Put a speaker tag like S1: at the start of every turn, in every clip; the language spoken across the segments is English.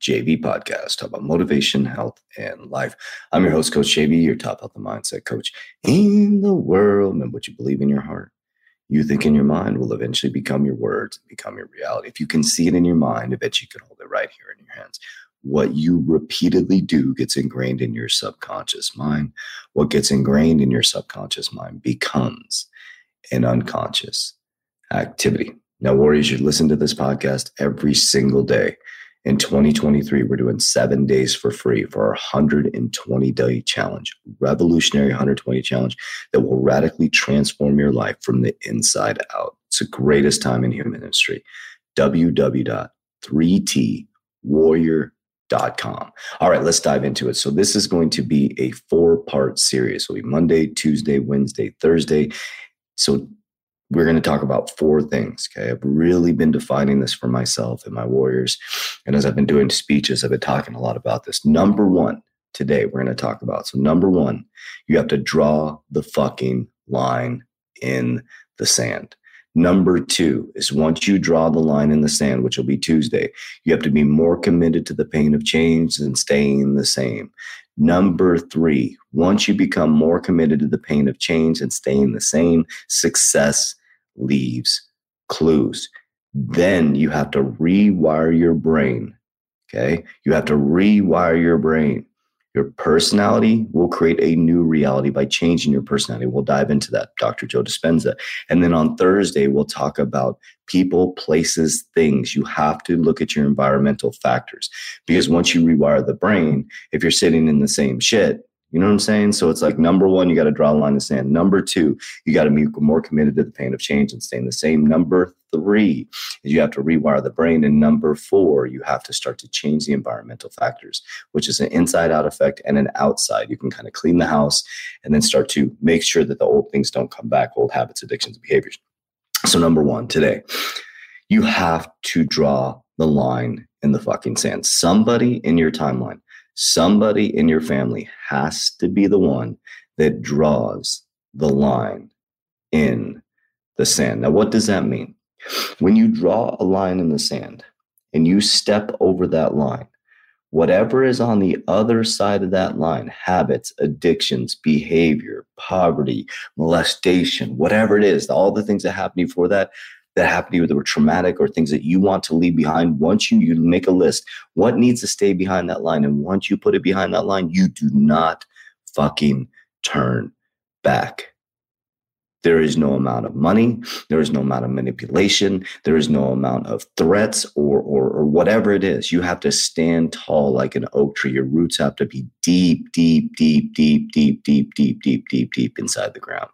S1: JV podcast, talk about motivation, health, and life. I'm your host, Coach JV, your top health and mindset coach in the world. And what you believe in your heart, you think in your mind will eventually become your words, and become your reality. If you can see it in your mind, I bet you can hold it right here in your hands. What you repeatedly do gets ingrained in your subconscious mind. What gets ingrained in your subconscious mind becomes an unconscious activity. Now, Warriors, you listen to this podcast every single day in 2023, we're doing seven days for free for our 120 day challenge, revolutionary 120 challenge that will radically transform your life from the inside out. It's the greatest time in human history. www.3twarrior.com. All right, let's dive into it. So, this is going to be a four part series. It'll be Monday, Tuesday, Wednesday, Thursday. So, we're going to talk about four things. Okay. I've really been defining this for myself and my warriors. And as I've been doing speeches, I've been talking a lot about this. Number one, today we're going to talk about. So, number one, you have to draw the fucking line in the sand. Number two is once you draw the line in the sand, which will be Tuesday, you have to be more committed to the pain of change than staying the same. Number three, once you become more committed to the pain of change and staying the same, success leaves clues. Then you have to rewire your brain. Okay. You have to rewire your brain. Your personality will create a new reality by changing your personality. We'll dive into that, Dr. Joe Dispenza. And then on Thursday, we'll talk about people, places, things. You have to look at your environmental factors because once you rewire the brain, if you're sitting in the same shit, you know what I'm saying? So it's like number one, you got to draw a line in the sand. Number two, you got to be more committed to the pain of change and staying the same. Number three is you have to rewire the brain. And number four, you have to start to change the environmental factors, which is an inside out effect and an outside. You can kind of clean the house and then start to make sure that the old things don't come back, old habits, addictions, behaviors. So, number one, today, you have to draw the line in the fucking sand. Somebody in your timeline somebody in your family has to be the one that draws the line in the sand. Now, what does that mean? When you draw a line in the sand and you step over that line, whatever is on the other side of that line habits, addictions, behavior, poverty, molestation, whatever it is, all the things that happen before that that happened to you that were traumatic or things that you want to leave behind, once you, you make a list, what needs to stay behind that line? And once you put it behind that line, you do not fucking turn back. There is no amount of money. There is no amount of manipulation. There is no amount of threats or, or, or whatever it is. You have to stand tall like an oak tree. Your roots have to be deep, deep, deep, deep, deep, deep, deep, deep, deep, deep inside the ground.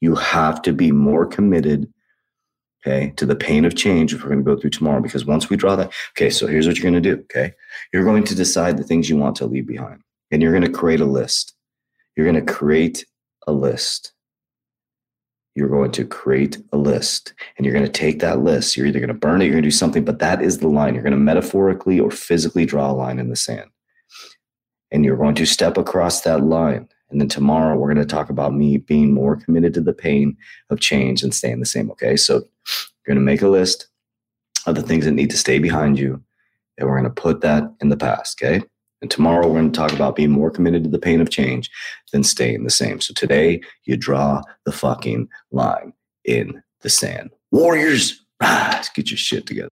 S1: You have to be more committed okay, to the pain of change, which we're going to go through tomorrow. Because once we draw that, okay, so here's what you're going to do, okay? You're going to decide the things you want to leave behind, and you're going to create a list. You're going to create a list. You're going to create a list, and you're going to take that list. You're either going to burn it, you're going to do something, but that is the line. You're going to metaphorically or physically draw a line in the sand. And you're going to step across that line and then tomorrow we're going to talk about me being more committed to the pain of change and staying the same. Okay. So you're going to make a list of the things that need to stay behind you. And we're going to put that in the past. Okay. And tomorrow we're going to talk about being more committed to the pain of change than staying the same. So today you draw the fucking line in the sand. Warriors, rise, get your shit together.